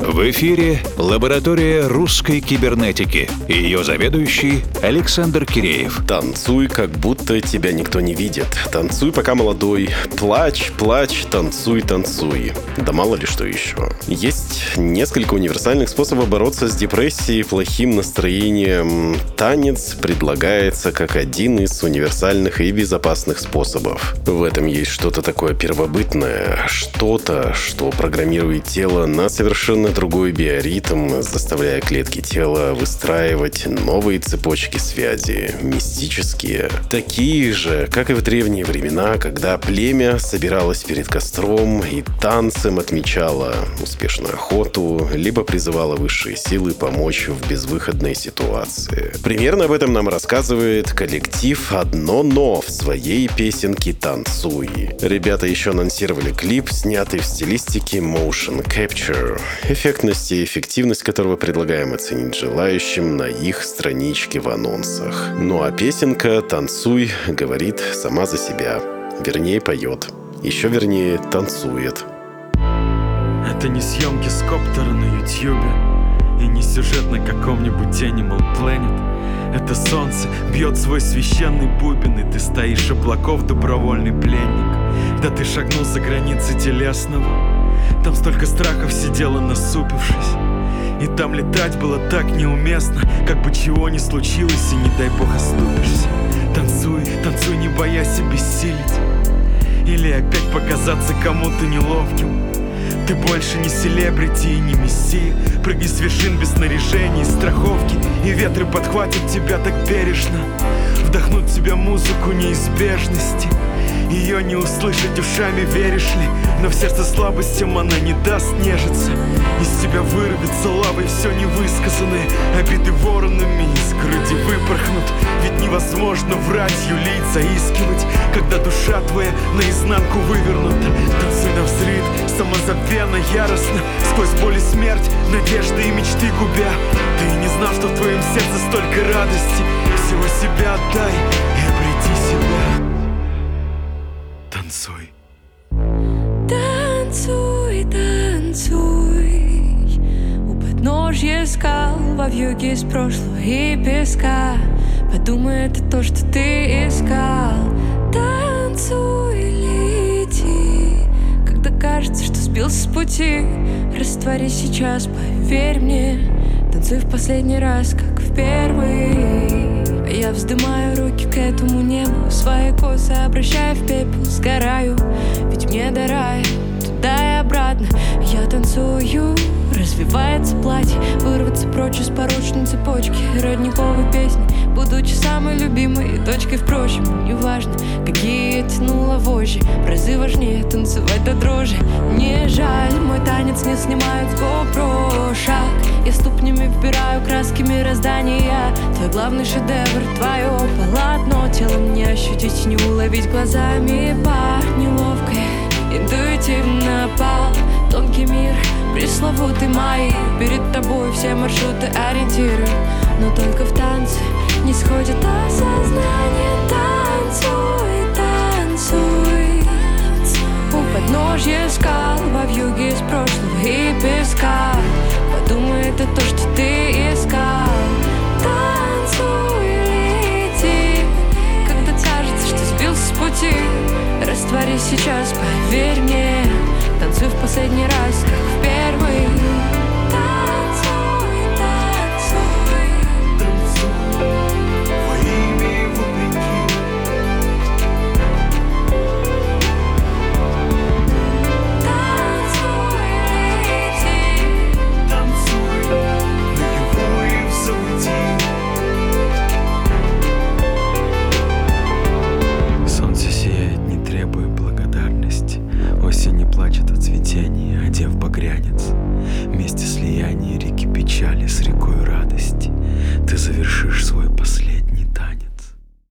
В эфире лаборатория русской кибернетики ее заведующий Александр Киреев. Танцуй, как будто тебя никто не видит. Танцуй, пока молодой. Плачь, плачь, танцуй, танцуй. Да мало ли что еще. Есть несколько универсальных способов бороться с депрессией плохим настроением. Танец предлагается как один из универсальных и безопасных способов. В этом есть что-то такое первобытное, что-то, что программирует тело на совершенно другой биоритм, заставляя клетки тела выстраивать новые цепочки связи, мистические. Такие же, как и в древние времена, когда племя собиралось перед костром и танцем отмечало успешную охоту, либо призывало высшие силы помочь в безвыходной ситуации. Примерно об этом нам рассказывает коллектив «Одно но» в своей песенке «Танцуй». Ребята еще анонсировали клип, снятый в стилистике motion capture эффектность и эффективность которого предлагаем оценить желающим на их страничке в анонсах. Ну а песенка «Танцуй» говорит сама за себя. Вернее, поет. Еще вернее, танцует. Это не съемки с коптера на ютьюбе И не сюжет на каком-нибудь Animal Planet Это солнце бьет свой священный бубен И ты стоишь облаков добровольный пленник Да ты шагнул за границы телесного там столько страхов сидело насупившись. И там летать было так неуместно Как бы чего ни случилось и не дай бог оступишься. Танцуй, танцуй, не боясь обессилить. Или опять показаться кому-то неловким. Ты больше не селебрити и не мессия Прыгни с вершин без снаряжения и страховки И ветры подхватят тебя так бережно. Вдохнут в тебя музыку неизбежности ее не услышать ушами, веришь ли? Но в сердце слабостям она не даст нежиться. Из тебя вырвется лавой все невысказанное. Обиды воронами из груди выпорхнут. Ведь невозможно врать, юлить, заискивать Когда душа твоя наизнанку вывернута. Танцуй на взрыв, самозабвенно, яростно. Сквозь боль и смерть, надежды и мечты губя. Ты не знал, что в твоем сердце столько радости. Всего себя отдай и обрети себя подножья скал Во вьюге из прошлого и песка. Подумай, это то, что ты искал. Танцуй, лети. Когда кажется, что сбился с пути Растворись сейчас, поверь мне. Танцуй в последний раз, как в первый. Я вздымаю руки к этому небу Свои косы обращаю в пепел Сгораю, ведь мне до рая Туда и обратно. Я танцую Развивается платье Вырваться прочь из порочной цепочки. Родниковой песни Будучи самой любимой точкой Впрочем, неважно, какие я тянула вожжи Разы важнее танцевать до дрожи. Не жаль, мой танец не снимают с GoPro. Шаг, я ступнями вбираю краски мироздания. Твой главный шедевр, твое полотно. Телом не ощутить, не уловить глазами Пар. Неловкой, интуитивно мир, пресловутый мои. Перед тобой все маршруты ориентиры. Но только в танце не сходит осознание. Танцуй, танцуй. У подножья скал Во вьюге из прошлого и песка Подумай, это то, что ты искал. Танцуй, лети. Когда кажется, что сбился с пути Растворись сейчас, поверь мне. Танцуй в последний раз, как в первый